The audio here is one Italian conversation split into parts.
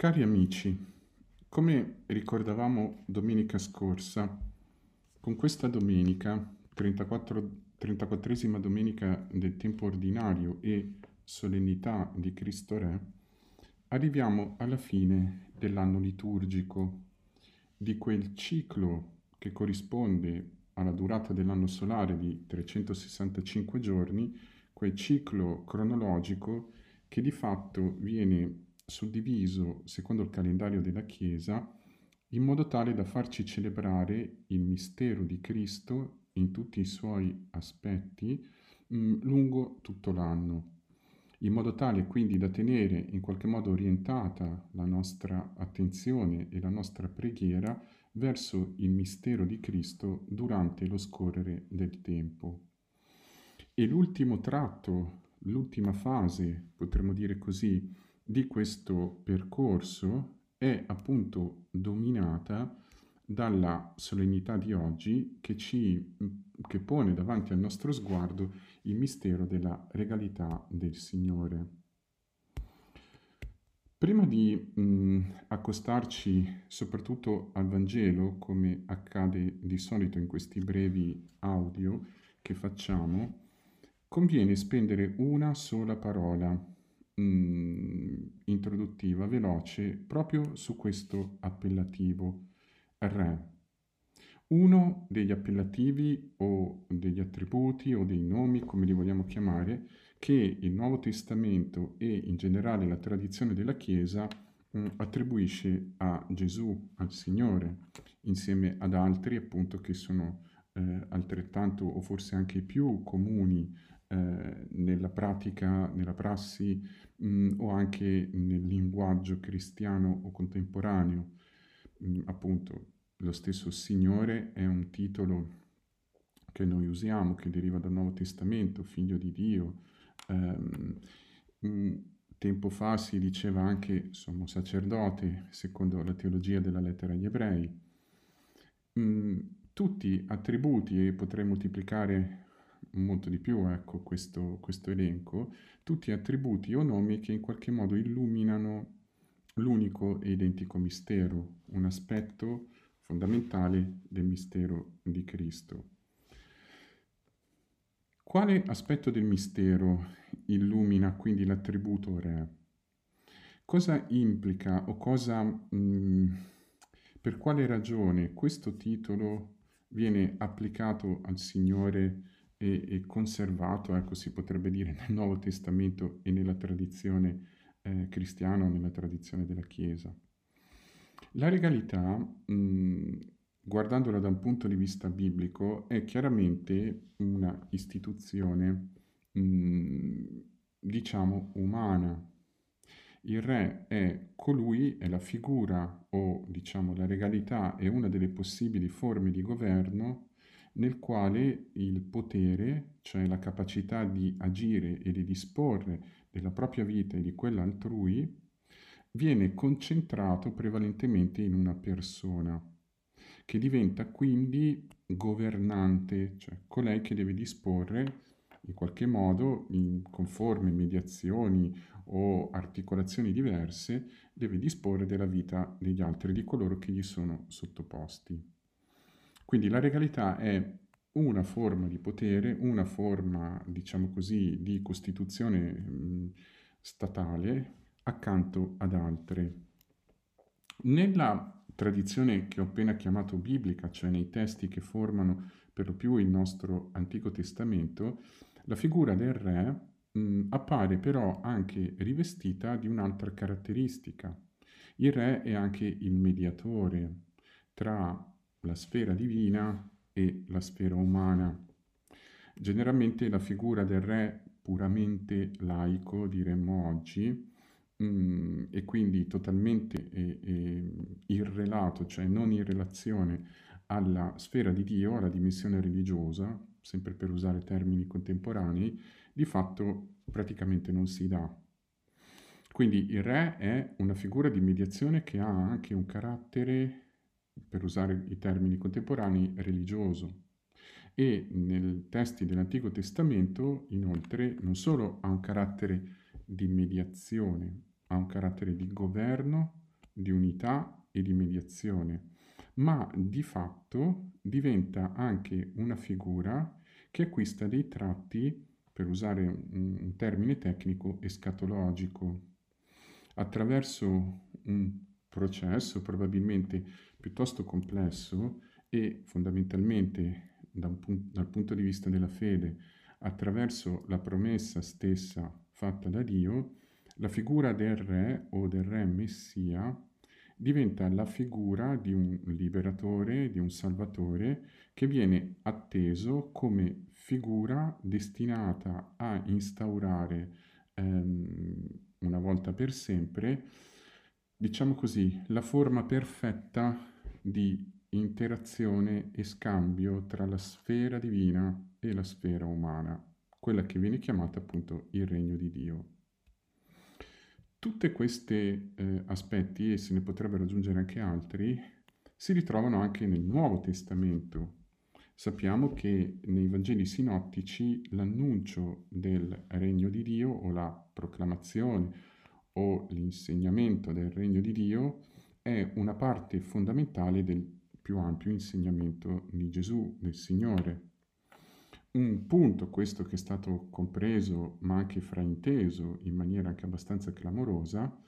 Cari amici, come ricordavamo domenica scorsa, con questa domenica, 34, 34esima domenica del tempo ordinario e solennità di Cristo Re, arriviamo alla fine dell'anno liturgico, di quel ciclo che corrisponde alla durata dell'anno solare di 365 giorni, quel ciclo cronologico che di fatto viene suddiviso secondo il calendario della Chiesa in modo tale da farci celebrare il mistero di Cristo in tutti i suoi aspetti mh, mm, lungo tutto l'anno, in modo tale quindi da tenere in qualche modo orientata la nostra attenzione e la nostra preghiera verso il mistero di Cristo durante lo scorrere del tempo. E l'ultimo tratto, l'ultima fase, potremmo dire così, di questo percorso è appunto dominata dalla solennità di oggi che, ci, che pone davanti al nostro sguardo il mistero della regalità del Signore. Prima di mh, accostarci soprattutto al Vangelo, come accade di solito in questi brevi audio che facciamo, conviene spendere una sola parola mh, mm, introduttiva, veloce, proprio su questo appellativo re. Uno degli appellativi o degli attributi o dei nomi, come li vogliamo chiamare, che il Nuovo Testamento e in generale la tradizione della Chiesa mh, mm, attribuisce a Gesù, al Signore, insieme ad altri appunto che sono eh, altrettanto o forse anche più comuni eh, nella pratica, nella prassi mh, mm, o anche nel linguaggio cristiano o contemporaneo. Mh, mm, appunto, lo stesso Signore è un titolo che noi usiamo, che deriva dal Nuovo Testamento, figlio di Dio. Um, tempo fa si diceva anche sommo sacerdote, secondo la teologia della lettera agli ebrei. Mm, tutti attributi, e potrei moltiplicare molto di più ecco, questo, questo elenco, tutti attributi o nomi che in qualche modo illuminano l'unico e identico mistero, un aspetto fondamentale del mistero di Cristo. Quale aspetto del mistero illumina quindi l'attributo re? Cosa implica o cosa, mh, mm, per quale ragione questo titolo viene applicato al Signore e, e conservato, ecco si potrebbe dire, nel Nuovo Testamento e nella tradizione eh, cristiana o nella tradizione della Chiesa. La regalità, mh, guardandola da un punto di vista biblico, è chiaramente una istituzione, mh, diciamo, umana. Il re è colui, è la figura o diciamo la regalità è una delle possibili forme di governo nel quale il potere, cioè la capacità di agire e di disporre della propria vita e di quella altrui, viene concentrato prevalentemente in una persona, che diventa quindi governante, cioè colei che deve disporre in qualche modo, in, conforme mediazioni o articolazioni diverse, deve disporre della vita degli altri, di coloro che gli sono sottoposti. Quindi la regalità è una forma di potere, una forma, diciamo così, di costituzione statale accanto ad altre. Nella tradizione che ho appena chiamato biblica, cioè nei testi che formano per lo più il nostro Antico Testamento, la figura del re mh, appare però anche rivestita di un'altra caratteristica. Il re è anche il mediatore tra la sfera divina e la sfera umana. Generalmente la figura del re puramente laico, diremmo oggi, mh, mm, e quindi totalmente eh, eh, irrelato, cioè non in relazione alla sfera di Dio, alla dimensione religiosa, sempre per usare termini contemporanei, di fatto praticamente non si dà. Quindi il re è una figura di mediazione che ha anche un carattere per usare i termini contemporanei, religioso. E nei testi dell'Antico Testamento, inoltre, non solo ha un carattere di mediazione, ha un carattere di governo, di unità e di mediazione, ma di fatto diventa anche una figura che acquista dei tratti, per usare un, termine tecnico, escatologico, attraverso un processo probabilmente piuttosto complesso e fondamentalmente da pun- dal punto di vista della fede, attraverso la promessa stessa fatta da Dio, la figura del re o del re messia diventa la figura di un liberatore, di un salvatore che viene atteso come figura destinata a instaurare ehm, una volta per sempre, diciamo così, la forma perfetta di interazione e scambio tra la sfera divina e la sfera umana, quella che viene chiamata appunto il regno di Dio. Tutti questi eh, aspetti, e se ne potrebbero aggiungere anche altri, si ritrovano anche nel Nuovo Testamento. Sappiamo che nei Vangeli sinottici l'annuncio del regno di Dio o la proclamazione o l'insegnamento del regno di Dio è una parte fondamentale del più ampio insegnamento di Gesù, del Signore. Un punto, questo che è stato compreso ma anche frainteso in maniera anche abbastanza clamorosa,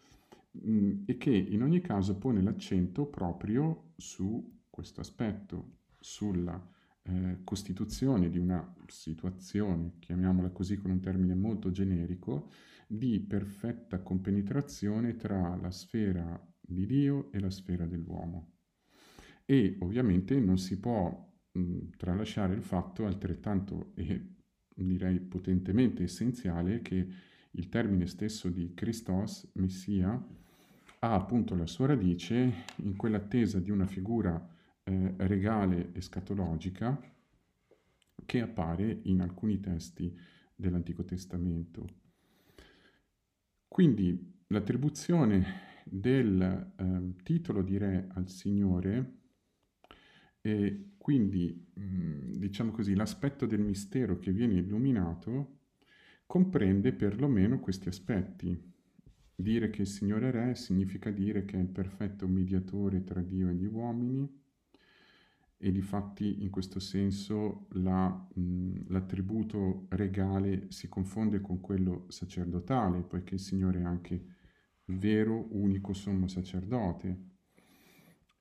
mh, e che in ogni caso pone l'accento proprio su questo aspetto, sulla eh, costituzione di una situazione, chiamiamola così con un termine molto generico, di perfetta compenetrazione tra la sfera di Dio e la sfera dell'uomo e ovviamente non si può mh, tralasciare il fatto altrettanto e direi potentemente essenziale che il termine stesso di Christos, Messia, ha appunto la sua radice in quell'attesa di una figura eh, regale e scatologica che appare in alcuni testi dell'Antico Testamento. Quindi l'attribuzione del eh, titolo di re al Signore e quindi, mhmm, diciamo così, l'aspetto del mistero che viene illuminato comprende perlomeno questi aspetti. Dire che il Signore è Re significa dire che è il perfetto mediatore tra Dio e gli uomini e di fatti in questo senso la, mh, l'attributo regale si confonde con quello sacerdotale, poiché il Signore è anche vero, unico sommo sacerdote.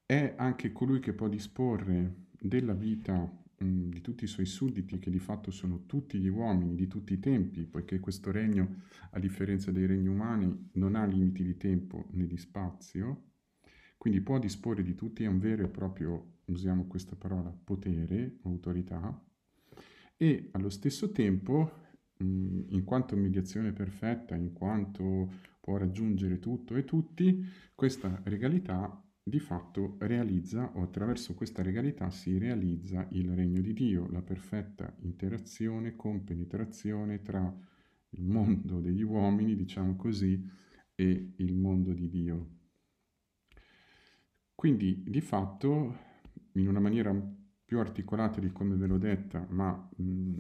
È anche colui che può disporre della vita mh, di tutti i suoi sudditi, che di fatto sono tutti gli uomini di tutti i tempi, poiché questo regno, a differenza dei regni umani, non ha limiti di tempo né di spazio, quindi può disporre di tutti, è un vero e proprio, usiamo questa parola, potere, autorità, e allo stesso tempo, mh, in quanto mediazione perfetta, in quanto può raggiungere tutto e tutti, questa regalità di fatto realizza o attraverso questa regalità si realizza il regno di Dio, la perfetta interazione, compenetrazione tra il mondo degli uomini, diciamo così, e il mondo di Dio. Quindi di fatto, in una maniera più articolata di come ve l'ho detta, ma mh,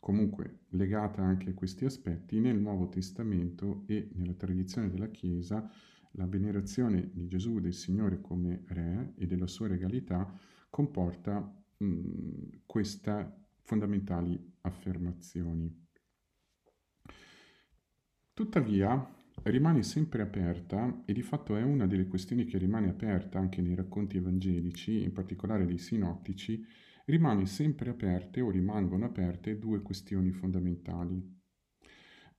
comunque legata anche a questi aspetti, nel Nuovo Testamento e nella tradizione della Chiesa, la venerazione di Gesù del Signore come Re e della sua regalità comporta mh, queste fondamentali affermazioni. Tuttavia, rimane sempre aperta e di fatto è una delle questioni che rimane aperta anche nei racconti evangelici, in particolare dei sinottici, rimane sempre aperte o rimangono aperte due questioni fondamentali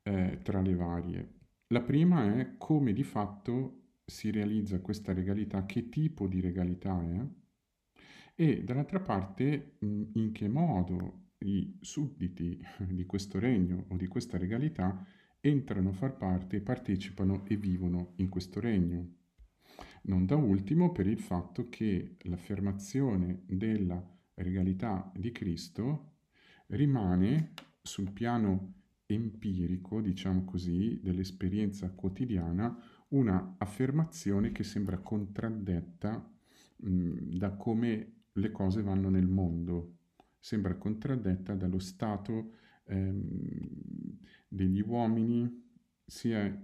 eh, tra le varie. La prima è come di fatto si realizza questa regalità, che tipo di regalità è, e dall'altra parte in che modo i sudditi di questo regno o di questa regalità entrano a far parte, partecipano e vivono in questo regno. Non da ultimo per il fatto che l'affermazione della regalità di Cristo rimane sul piano empirico, diciamo così, dell'esperienza quotidiana, una affermazione che sembra contraddetta mh, da come le cose vanno nel mondo, sembra contraddetta dallo stato ehm, degli uomini, sia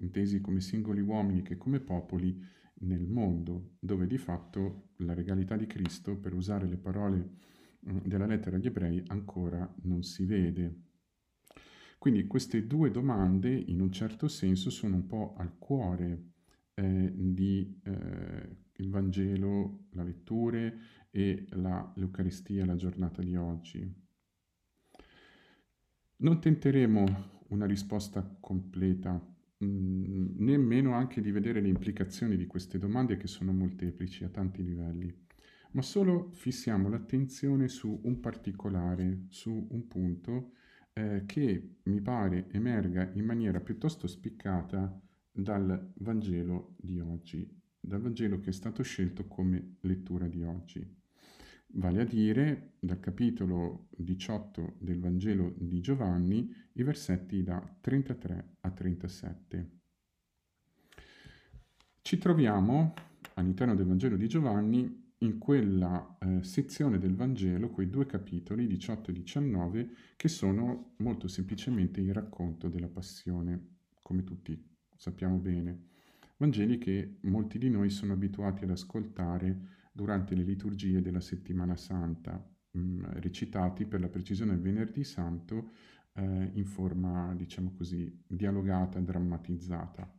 intesi come singoli uomini che come popoli nel mondo, dove di fatto la regalità di Cristo, per usare le parole mm, della lettera agli ebrei, ancora non si vede. Quindi queste due domande, in un certo senso, sono un po' al cuore eh, di eh, il Vangelo, la letture e la, l'Eucaristia, la giornata di oggi. Non tenteremo una risposta completa, mh, mm, nemmeno anche di vedere le implicazioni di queste domande che sono molteplici a tanti livelli, ma solo fissiamo l'attenzione su un particolare, su un punto eh, che mi pare emerga in maniera piuttosto spiccata dal Vangelo di oggi, dal Vangelo che è stato scelto come lettura di oggi. Vale a dire dal capitolo 18 del Vangelo di Giovanni, i versetti da 33 a 37. Ci troviamo all'interno del Vangelo di Giovanni in quella eh, sezione del Vangelo, quei due capitoli, 18 e 19, che sono molto semplicemente il racconto della passione, come tutti sappiamo bene. Vangeli che molti di noi sono abituati ad ascoltare durante le liturgie della settimana santa, mh, mm, recitati per la precisione venerdì santo eh, in forma, diciamo così, dialogata, drammatizzata.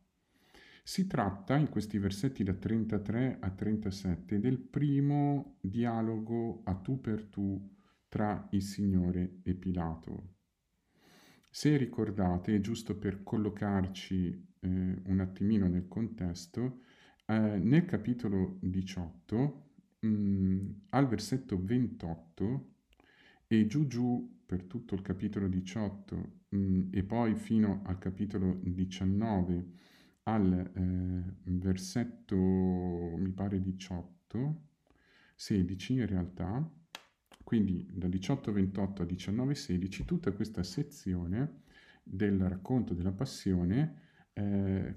Si tratta, in questi versetti da 33 a 37, del primo dialogo a tu per tu tra il Signore e Pilato. Se ricordate, giusto per collocarci eh, un attimino nel contesto, eh, nel capitolo 18, mm, al versetto 28, e giù giù per tutto il capitolo 18 mh, mm, e poi fino al capitolo 19, al eh, versetto, mi pare 18, 16 in realtà, quindi da 18-28 a 19-16, tutta questa sezione del racconto della passione eh,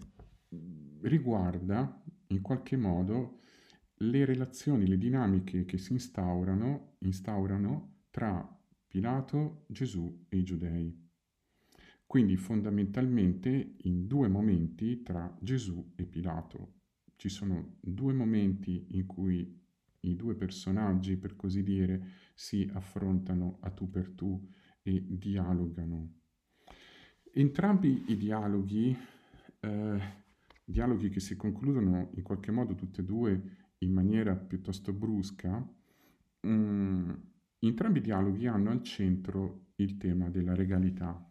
riguarda in qualche modo le relazioni, le dinamiche che si instaurano, instaurano tra Pilato, Gesù e i giudei. Quindi fondamentalmente in due momenti tra Gesù e Pilato. Ci sono due momenti in cui i due personaggi, per così dire, si affrontano a tu per tu e dialogano. Entrambi i dialoghi, eh, dialoghi che si concludono in qualche modo tutti e due in maniera piuttosto brusca, mh, mm, entrambi i dialoghi hanno al centro il tema della regalità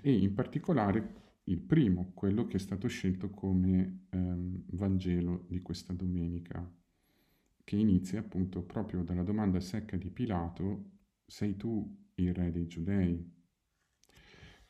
e in particolare il primo, quello che è stato scelto come ehm, Vangelo di questa domenica, che inizia appunto proprio dalla domanda secca di Pilato, sei tu il re dei giudei?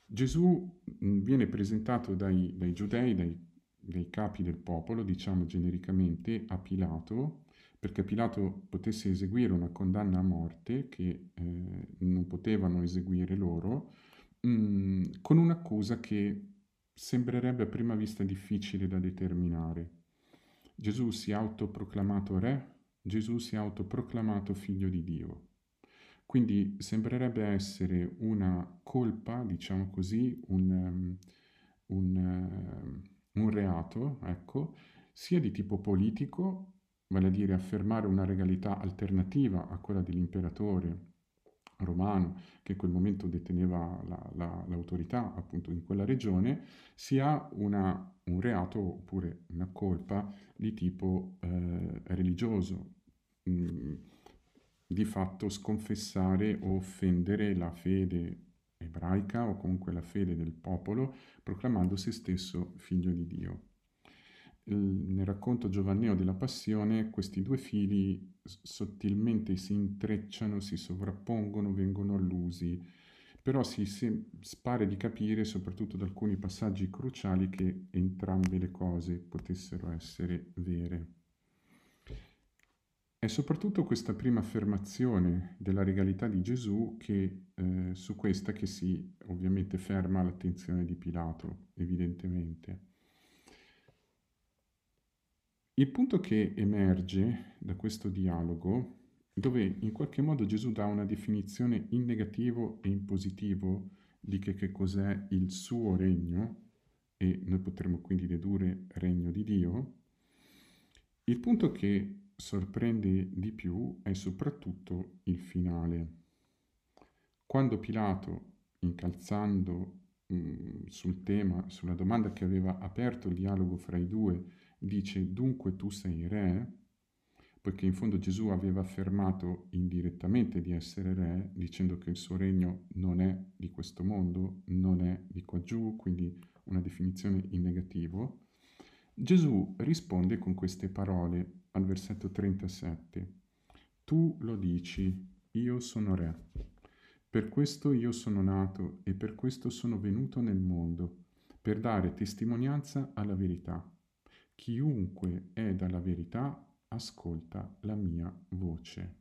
Gesù mm, viene presentato dai, dai giudei, dai, dai capi del popolo, diciamo genericamente, a Pilato, perché Pilato potesse eseguire una condanna a morte che eh, non potevano eseguire loro, mh, mm, con un'accusa che sembrerebbe a prima vista difficile da determinare. Gesù si è autoproclamato re, Gesù si è autoproclamato figlio di Dio. Quindi sembrerebbe essere una colpa, diciamo così, un, um, un, uh, un reato, ecco, sia di tipo politico, vale a dire affermare una regalità alternativa a quella dell'imperatore romano che in quel momento deteneva la, la, l'autorità appunto in quella regione, sia una, un reato oppure una colpa di tipo eh, religioso, mh, mm, di fatto sconfessare o offendere la fede ebraica o comunque la fede del popolo, proclamando se stesso figlio di Dio nel racconto giovanneo della passione questi due fili sottilmente si intrecciano, si sovrappongono, vengono allusi, però si, si pare di capire, soprattutto da alcuni passaggi cruciali, che entrambe le cose potessero essere vere. È soprattutto questa prima affermazione della regalità di Gesù che eh, su questa che si ovviamente ferma l'attenzione di Pilato, evidentemente. Il punto che emerge da questo dialogo, dove in qualche modo Gesù dà una definizione in negativo e in positivo di che, che cos'è il suo regno, e noi potremmo quindi dedurre regno di Dio, il punto che sorprende di più è soprattutto il finale. Quando Pilato, incalzando mh, mm, sul tema, sulla domanda che aveva aperto il dialogo fra i due, dice dunque tu sei re, poiché in fondo Gesù aveva affermato indirettamente di essere re, dicendo che il suo regno non è di questo mondo, non è di qua giù, quindi una definizione in negativo, Gesù risponde con queste parole al versetto 37. Tu lo dici, io sono re. Per questo io sono nato e per questo sono venuto nel mondo, per dare testimonianza alla verità. Chiunque è dalla verità ascolta la mia voce.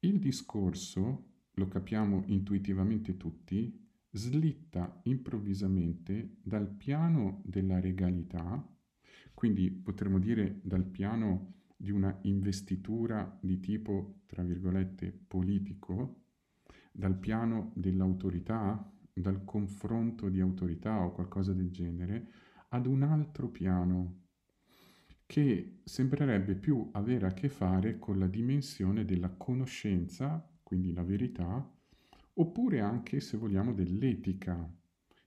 Il discorso, lo capiamo intuitivamente tutti, slitta improvvisamente dal piano della regalità, quindi potremmo dire dal piano di una investitura di tipo, tra virgolette, politico, dal piano dell'autorità, dal confronto di autorità o qualcosa del genere, ad un altro piano che sembrerebbe più avere a che fare con la dimensione della conoscenza, quindi la verità, oppure anche, se vogliamo, dell'etica.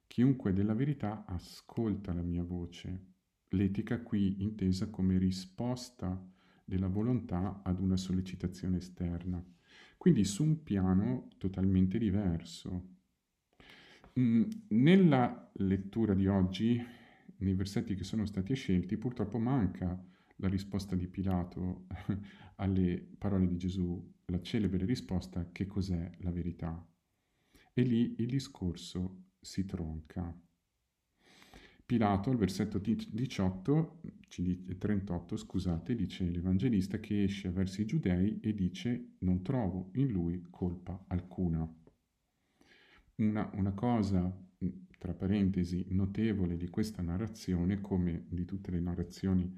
Chiunque della verità ascolta la mia voce. L'etica qui intesa come risposta della volontà ad una sollecitazione esterna. Quindi su un piano totalmente diverso. Mm, nella lettura di oggi, nei versetti che sono stati scelti, purtroppo manca la risposta di Pilato alle parole di Gesù, la celebre risposta che cos'è la verità. E lì il discorso si tronca. Pilato, al versetto 18, 38, scusate, dice l'Evangelista che esce verso i giudei e dice non trovo in lui colpa alcuna. Una, una cosa, tra parentesi, notevole di questa narrazione, come di tutte le narrazioni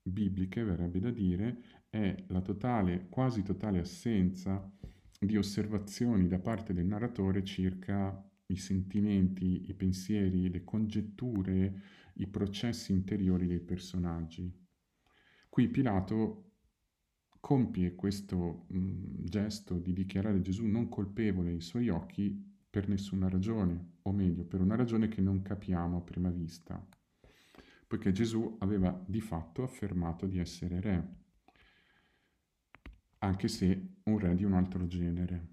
bibliche, verrebbe da dire, è la totale, quasi totale assenza di osservazioni da parte del narratore circa i sentimenti, i pensieri, le congetture, i processi interiori dei personaggi. Qui Pilato compie questo mh, gesto di dichiarare Gesù non colpevole ai suoi occhi per nessuna ragione, o meglio, per una ragione che non capiamo a prima vista, poiché Gesù aveva di fatto affermato di essere re anche se un re di un altro genere.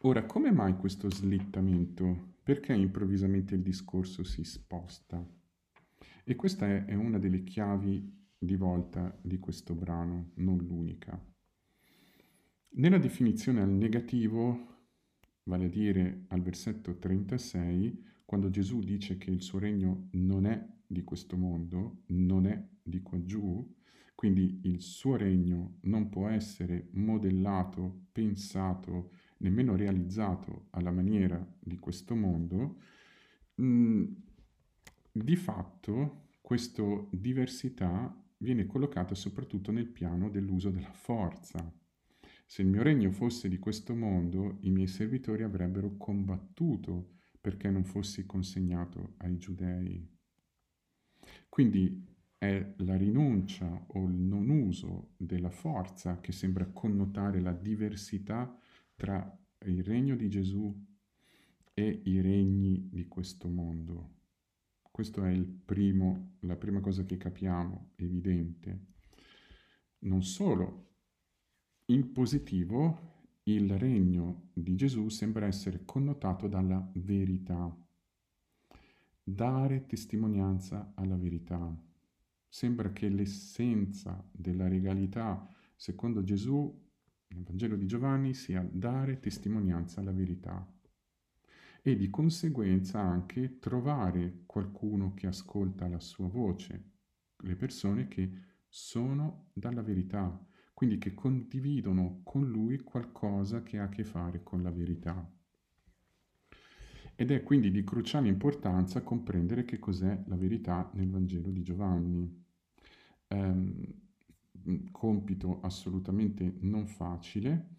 Ora, come mai questo slittamento? Perché improvvisamente il discorso si sposta? E questa è, una delle chiavi di volta di questo brano, non l'unica. Nella definizione al negativo, vale a dire al versetto 36, quando Gesù dice che il suo regno non è di questo mondo, non è di qua giù, quindi il suo regno non può essere modellato, pensato, nemmeno realizzato alla maniera di questo mondo, mm, di fatto questa diversità viene collocata soprattutto nel piano dell'uso della forza. Se il mio regno fosse di questo mondo, i miei servitori avrebbero combattuto perché non fossi consegnato ai giudei. Quindi è la rinuncia o il non uso della forza che sembra connotare la diversità tra il regno di Gesù e i regni di questo mondo. Questa è primo, la prima cosa che capiamo, evidente. Non solo, in positivo il regno di Gesù sembra essere connotato dalla verità. Dare testimonianza alla verità sembra che l'essenza della regalità, secondo Gesù, nel Vangelo di Giovanni, sia dare testimonianza alla verità e di conseguenza anche trovare qualcuno che ascolta la sua voce, le persone che sono dalla verità, quindi che condividono con lui qualcosa che ha a che fare con la verità. Ed è quindi di cruciale importanza comprendere che cos'è la verità nel Vangelo di Giovanni. Um, compito assolutamente non facile,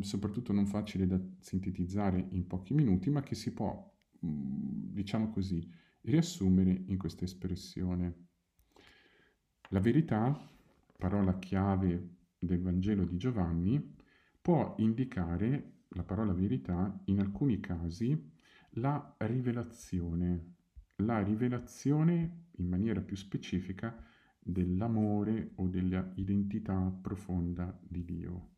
soprattutto non facile da sintetizzare in pochi minuti, ma che si può mm, diciamo così, riassumere in questa espressione. La verità, parola chiave del Vangelo di Giovanni, può indicare la parola verità in alcuni casi la rivelazione, la rivelazione in maniera più specifica dell'amore o dell'identità profonda di Dio.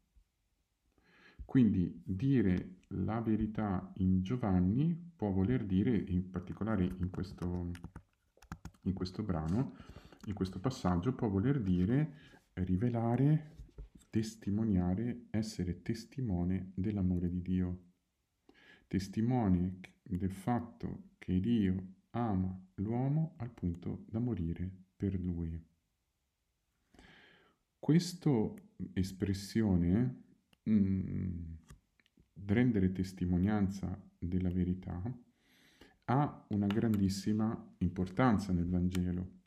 Quindi dire la verità in Giovanni può voler dire, in particolare in questo, in questo brano, in questo passaggio, può voler dire rivelare, testimoniare, essere testimone dell'amore di Dio, testimone del fatto che Dio ama l'uomo al punto da morire per lui. Questa espressione, mh, mm, rendere testimonianza della verità, ha una grandissima importanza nel Vangelo.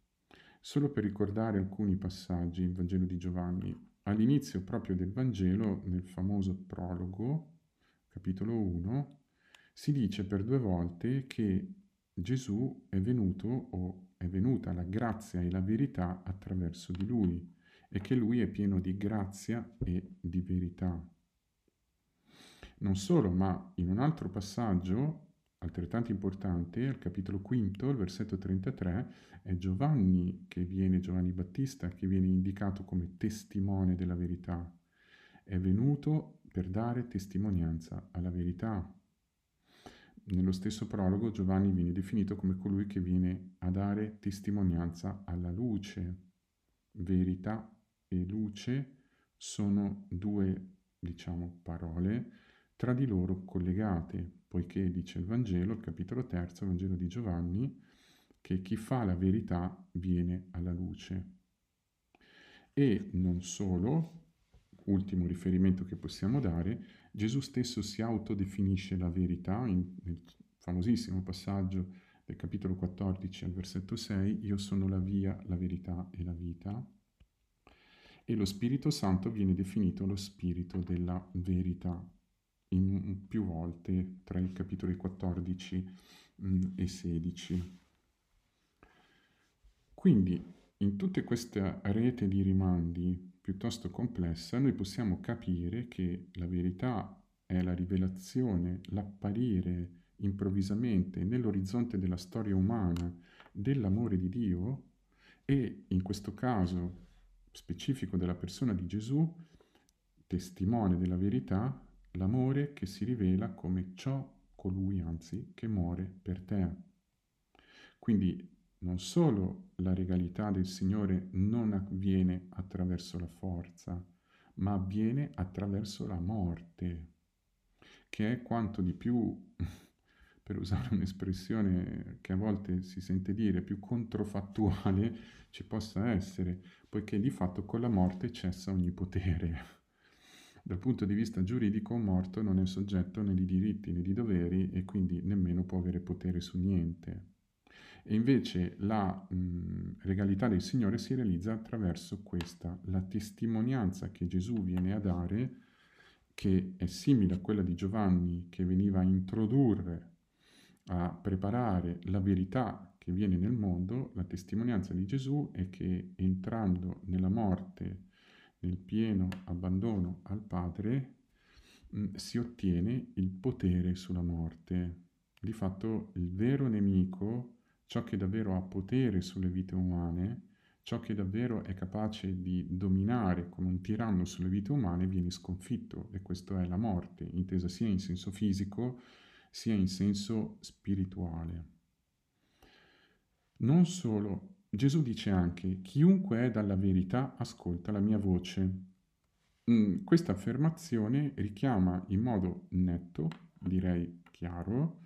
Solo per ricordare alcuni passaggi, il Vangelo di Giovanni, all'inizio proprio del Vangelo, nel famoso prologo, capitolo 1, si dice per due volte che Gesù è venuto o è venuta la grazia e la verità attraverso di lui e che lui è pieno di grazia e di verità. Non solo, ma in un altro passaggio altrettanto importante, al capitolo quinto, il versetto 33, è Giovanni che viene, Giovanni Battista, che viene indicato come testimone della verità. È venuto per dare testimonianza alla verità. Nello stesso prologo Giovanni viene definito come colui che viene a dare testimonianza alla luce. Verità e luce sono due, diciamo, parole tra di loro collegate, poiché dice il Vangelo, il capitolo terzo, il Vangelo di Giovanni, che chi fa la verità viene alla luce. E non solo, ultimo riferimento che possiamo dare, Gesù stesso si autodefinisce la verità in, nel famosissimo passaggio del capitolo 14 al versetto 6, io sono la via, la verità e la vita. E lo Spirito Santo viene definito lo Spirito della verità in più volte tra i capitoli 14 mm, e 16. Quindi in tutta questa rete di rimandi piuttosto complessa noi possiamo capire che la verità è la rivelazione, l'apparire improvvisamente nell'orizzonte della storia umana dell'amore di Dio e in questo caso specifico della persona di Gesù, testimone della verità, l'amore che si rivela come ciò colui anzi che muore per te. Quindi non solo la regalità del Signore non avviene attraverso la forza, ma avviene attraverso la morte, che è quanto di più, per usare un'espressione che a volte si sente dire, più controfattuale ci possa essere, poiché di fatto con la morte cessa ogni potere. Dal punto di vista giuridico un morto non è soggetto né di diritti né di doveri e quindi nemmeno può avere potere su niente. E invece la mh, legalità del Signore si realizza attraverso questa, la testimonianza che Gesù viene a dare, che è simile a quella di Giovanni che veniva a introdurre, a preparare la verità che viene nel mondo, la testimonianza di Gesù è che entrando nella morte, nel pieno abbandono al Padre, mh, mm, si ottiene il potere sulla morte. Di fatto il vero nemico, ciò che davvero ha potere sulle vite umane, ciò che davvero è capace di dominare come un tiranno sulle vite umane, viene sconfitto e questo è la morte, intesa sia in senso fisico sia in senso spirituale. Non solo Gesù dice anche, chiunque è dalla verità ascolta la mia voce. Mm, questa affermazione richiama in modo netto, direi chiaro,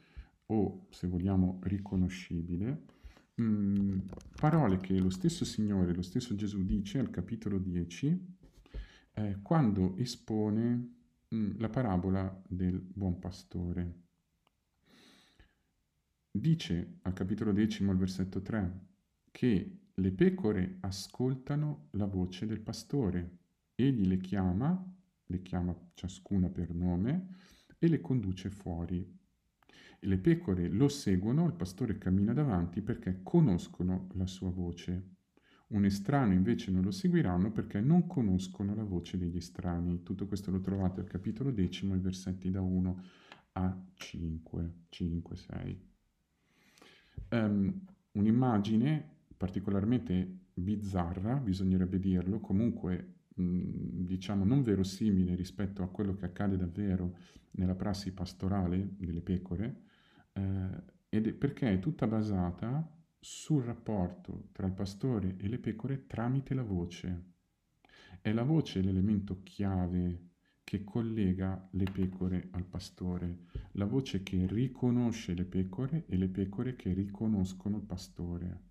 o se vogliamo riconoscibile, mm, parole che lo stesso Signore, lo stesso Gesù dice al capitolo 10, eh, quando espone mm, la parabola del buon pastore. Dice al capitolo decimo, al versetto 3, che le pecore ascoltano la voce del pastore, egli le chiama, le chiama ciascuna per nome e le conduce fuori. E le pecore lo seguono, il pastore cammina davanti perché conoscono la sua voce. Un estraneo invece non lo seguiranno perché non conoscono la voce degli estranei. Tutto questo lo trovate al capitolo decimo, i versetti da 1 a 5, 5, 6. Um, un'immagine particolarmente bizzarra, bisognerebbe dirlo, comunque mh, diciamo non verosimile rispetto a quello che accade davvero nella prassi pastorale delle pecore, eh, ed è perché è tutta basata sul rapporto tra il pastore e le pecore tramite la voce. È la voce l'elemento chiave che collega le pecore al pastore, la voce che riconosce le pecore e le pecore che riconoscono il pastore.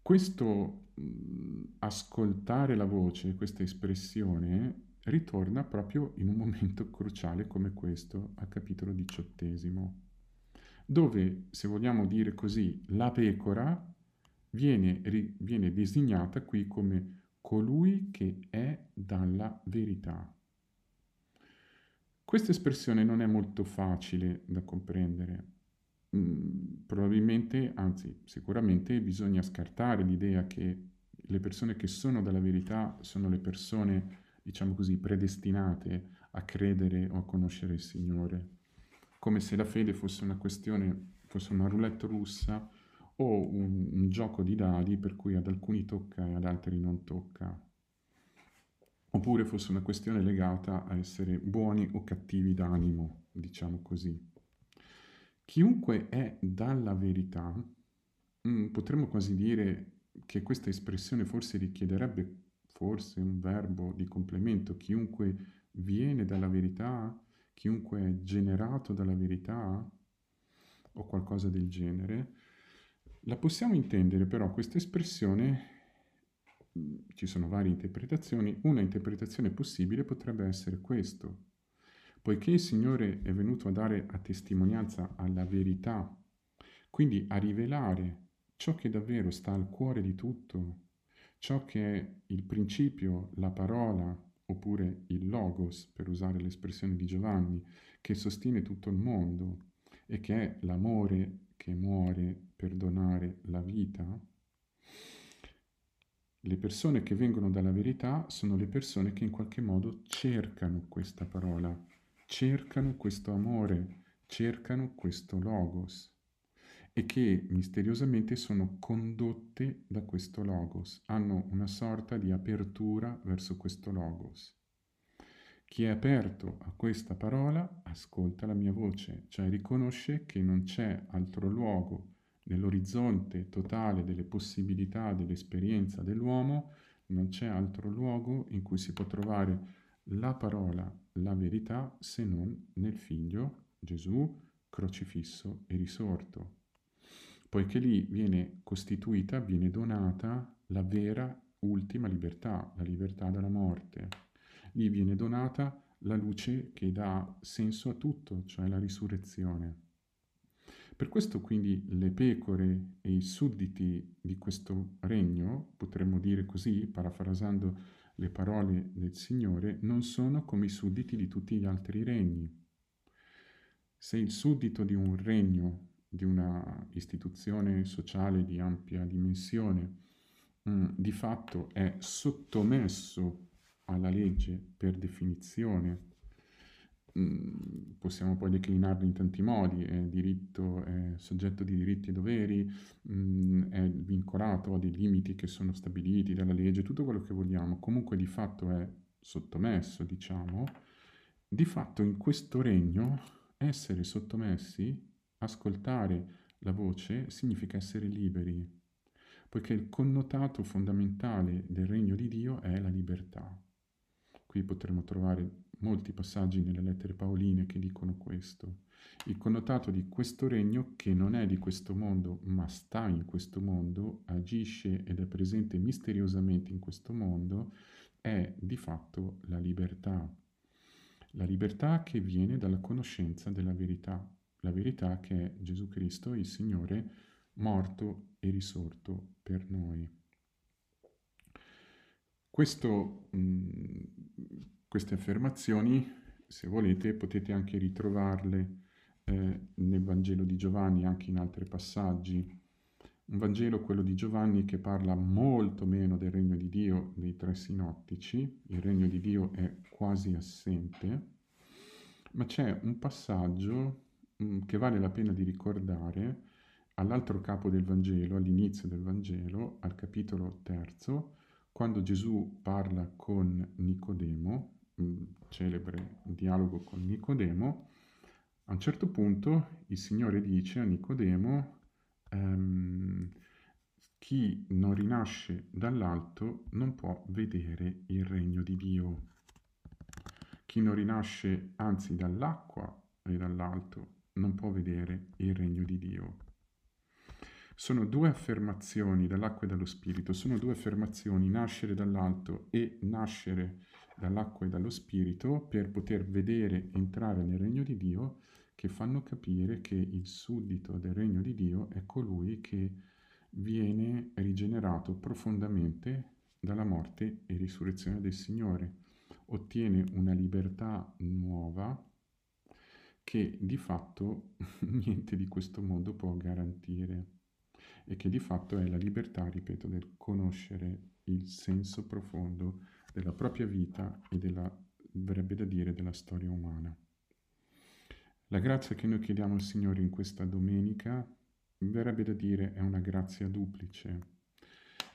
Questo mh, ascoltare la voce, questa espressione, ritorna proprio in un momento cruciale come questo, al capitolo diciottesimo, dove, se vogliamo dire così, la pecora viene, viene designata qui come colui che è dalla verità. Questa espressione non è molto facile da comprendere. Mm, probabilmente, anzi sicuramente, bisogna scartare l'idea che le persone che sono dalla verità sono le persone, diciamo così, predestinate a credere o a conoscere il Signore. Come se la fede fosse una questione, fosse una roulette russa o un, un gioco di dadi per cui ad alcuni tocca e ad altri non tocca. Oppure fosse una questione legata a essere buoni o cattivi d'animo, diciamo così. Chiunque è dalla verità, mm, potremmo quasi dire che questa espressione forse richiederebbe forse un verbo di complemento, chiunque viene dalla verità, chiunque è generato dalla verità o qualcosa del genere. La possiamo intendere però questa espressione, ci sono varie interpretazioni, una interpretazione possibile potrebbe essere questo. Poiché il Signore è venuto a dare a testimonianza alla verità, quindi a rivelare ciò che davvero sta al cuore di tutto, ciò che è il principio, la parola, oppure il logos, per usare l'espressione di Giovanni, che sostiene tutto il mondo e che è l'amore che muore per donare la vita, le persone che vengono dalla verità sono le persone che in qualche modo cercano questa parola, cercano questo amore, cercano questo logos e che misteriosamente sono condotte da questo logos, hanno una sorta di apertura verso questo logos. Chi è aperto a questa parola ascolta la mia voce, cioè riconosce che non c'è altro luogo nell'orizzonte totale delle possibilità dell'esperienza dell'uomo, non c'è altro luogo in cui si può trovare la parola, la verità, se non nel figlio Gesù crocifisso e risorto. Poiché lì viene costituita, viene donata la vera ultima libertà, la libertà dalla morte gli viene donata la luce che dà senso a tutto, cioè la risurrezione. Per questo quindi le pecore e i sudditi di questo regno, potremmo dire così, parafrasando le parole del Signore, non sono come i sudditi di tutti gli altri regni. Se il suddito di un regno, di una istituzione sociale di ampia dimensione, mm, di fatto è sottomesso alla legge per definizione. Mm, possiamo poi declinarlo in tanti modi, è diritto, è soggetto di diritti e doveri, mm, è vincolato a dei limiti che sono stabiliti dalla legge, tutto quello che vogliamo, comunque di fatto è sottomesso, diciamo. Di fatto in questo regno essere sottomessi, ascoltare la voce, significa essere liberi, poiché il connotato fondamentale del regno di Dio è la libertà. Qui potremo trovare molti passaggi nelle lettere paoline che dicono questo. Il connotato di questo regno, che non è di questo mondo, ma sta in questo mondo, agisce ed è presente misteriosamente in questo mondo, è di fatto la libertà. La libertà che viene dalla conoscenza della verità, la verità che è Gesù Cristo, il Signore, morto e risorto per noi. Questo, mh, mm, queste affermazioni, se volete, potete anche ritrovarle eh, nel Vangelo di Giovanni, anche in altri passaggi. Un Vangelo, quello di Giovanni, che parla molto meno del regno di Dio dei tre sinottici, il regno di Dio è quasi assente, ma c'è un passaggio mh, mm, che vale la pena di ricordare all'altro capo del Vangelo, all'inizio del Vangelo, al capitolo terzo, quando Gesù parla con Nicodemo, celebre dialogo con Nicodemo, a un certo punto il Signore dice a Nicodemo, ehm, chi non rinasce dall'alto non può vedere il regno di Dio. Chi non rinasce anzi dall'acqua e dall'alto non può vedere il regno di Dio. Sono due affermazioni dall'acqua e dallo spirito, sono due affermazioni, nascere dall'alto e nascere dall'acqua e dallo spirito, per poter vedere entrare nel regno di Dio, che fanno capire che il suddito del regno di Dio è colui che viene rigenerato profondamente dalla morte e risurrezione del Signore, ottiene una libertà nuova che di fatto niente di questo mondo può garantire e che di fatto è la libertà, ripeto, del conoscere il senso profondo della propria vita e della, verrebbe da dire, della storia umana. La grazia che noi chiediamo al Signore in questa domenica, verrebbe da dire, è una grazia duplice.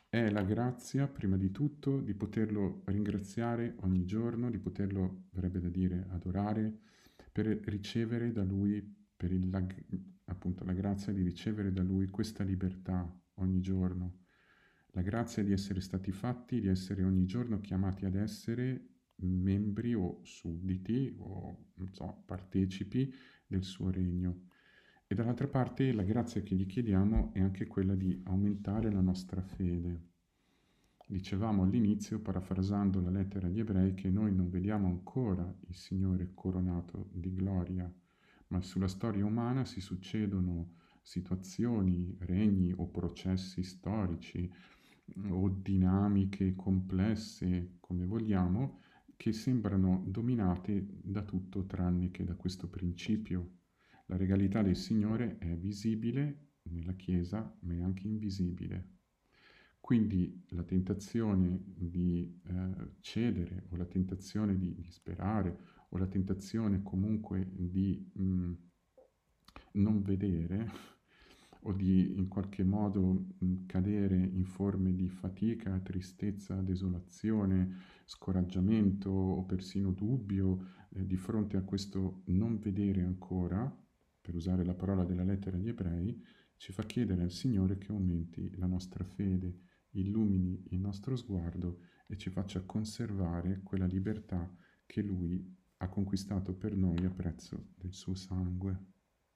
È la grazia, prima di tutto, di poterlo ringraziare ogni giorno, di poterlo, verrebbe da dire, adorare, per ricevere da Lui per il, appunto la grazia di ricevere da Lui questa libertà ogni giorno, la grazia di essere stati fatti, di essere ogni giorno chiamati ad essere membri o sudditi o so, partecipi del suo regno. E dall'altra parte la grazia che gli chiediamo è anche quella di aumentare la nostra fede. Dicevamo all'inizio, parafrasando la lettera agli ebrei, che noi non vediamo ancora il Signore coronato di gloria, ma sulla storia umana si succedono situazioni, regni o processi storici o dinamiche complesse, come vogliamo, che sembrano dominate da tutto tranne che da questo principio. La regalità del Signore è visibile nella Chiesa, ma è anche invisibile. Quindi la tentazione di eh, cedere o la tentazione di, di sperare o la tentazione comunque di mh, mm, non vedere o di in qualche modo mh, mm, cadere in forme di fatica, tristezza, desolazione, scoraggiamento o persino dubbio eh, di fronte a questo non vedere ancora, per usare la parola della lettera agli ebrei, ci fa chiedere al Signore che aumenti la nostra fede, illumini il nostro sguardo e ci faccia conservare quella libertà che Lui ha conquistato per noi a prezzo del suo sangue.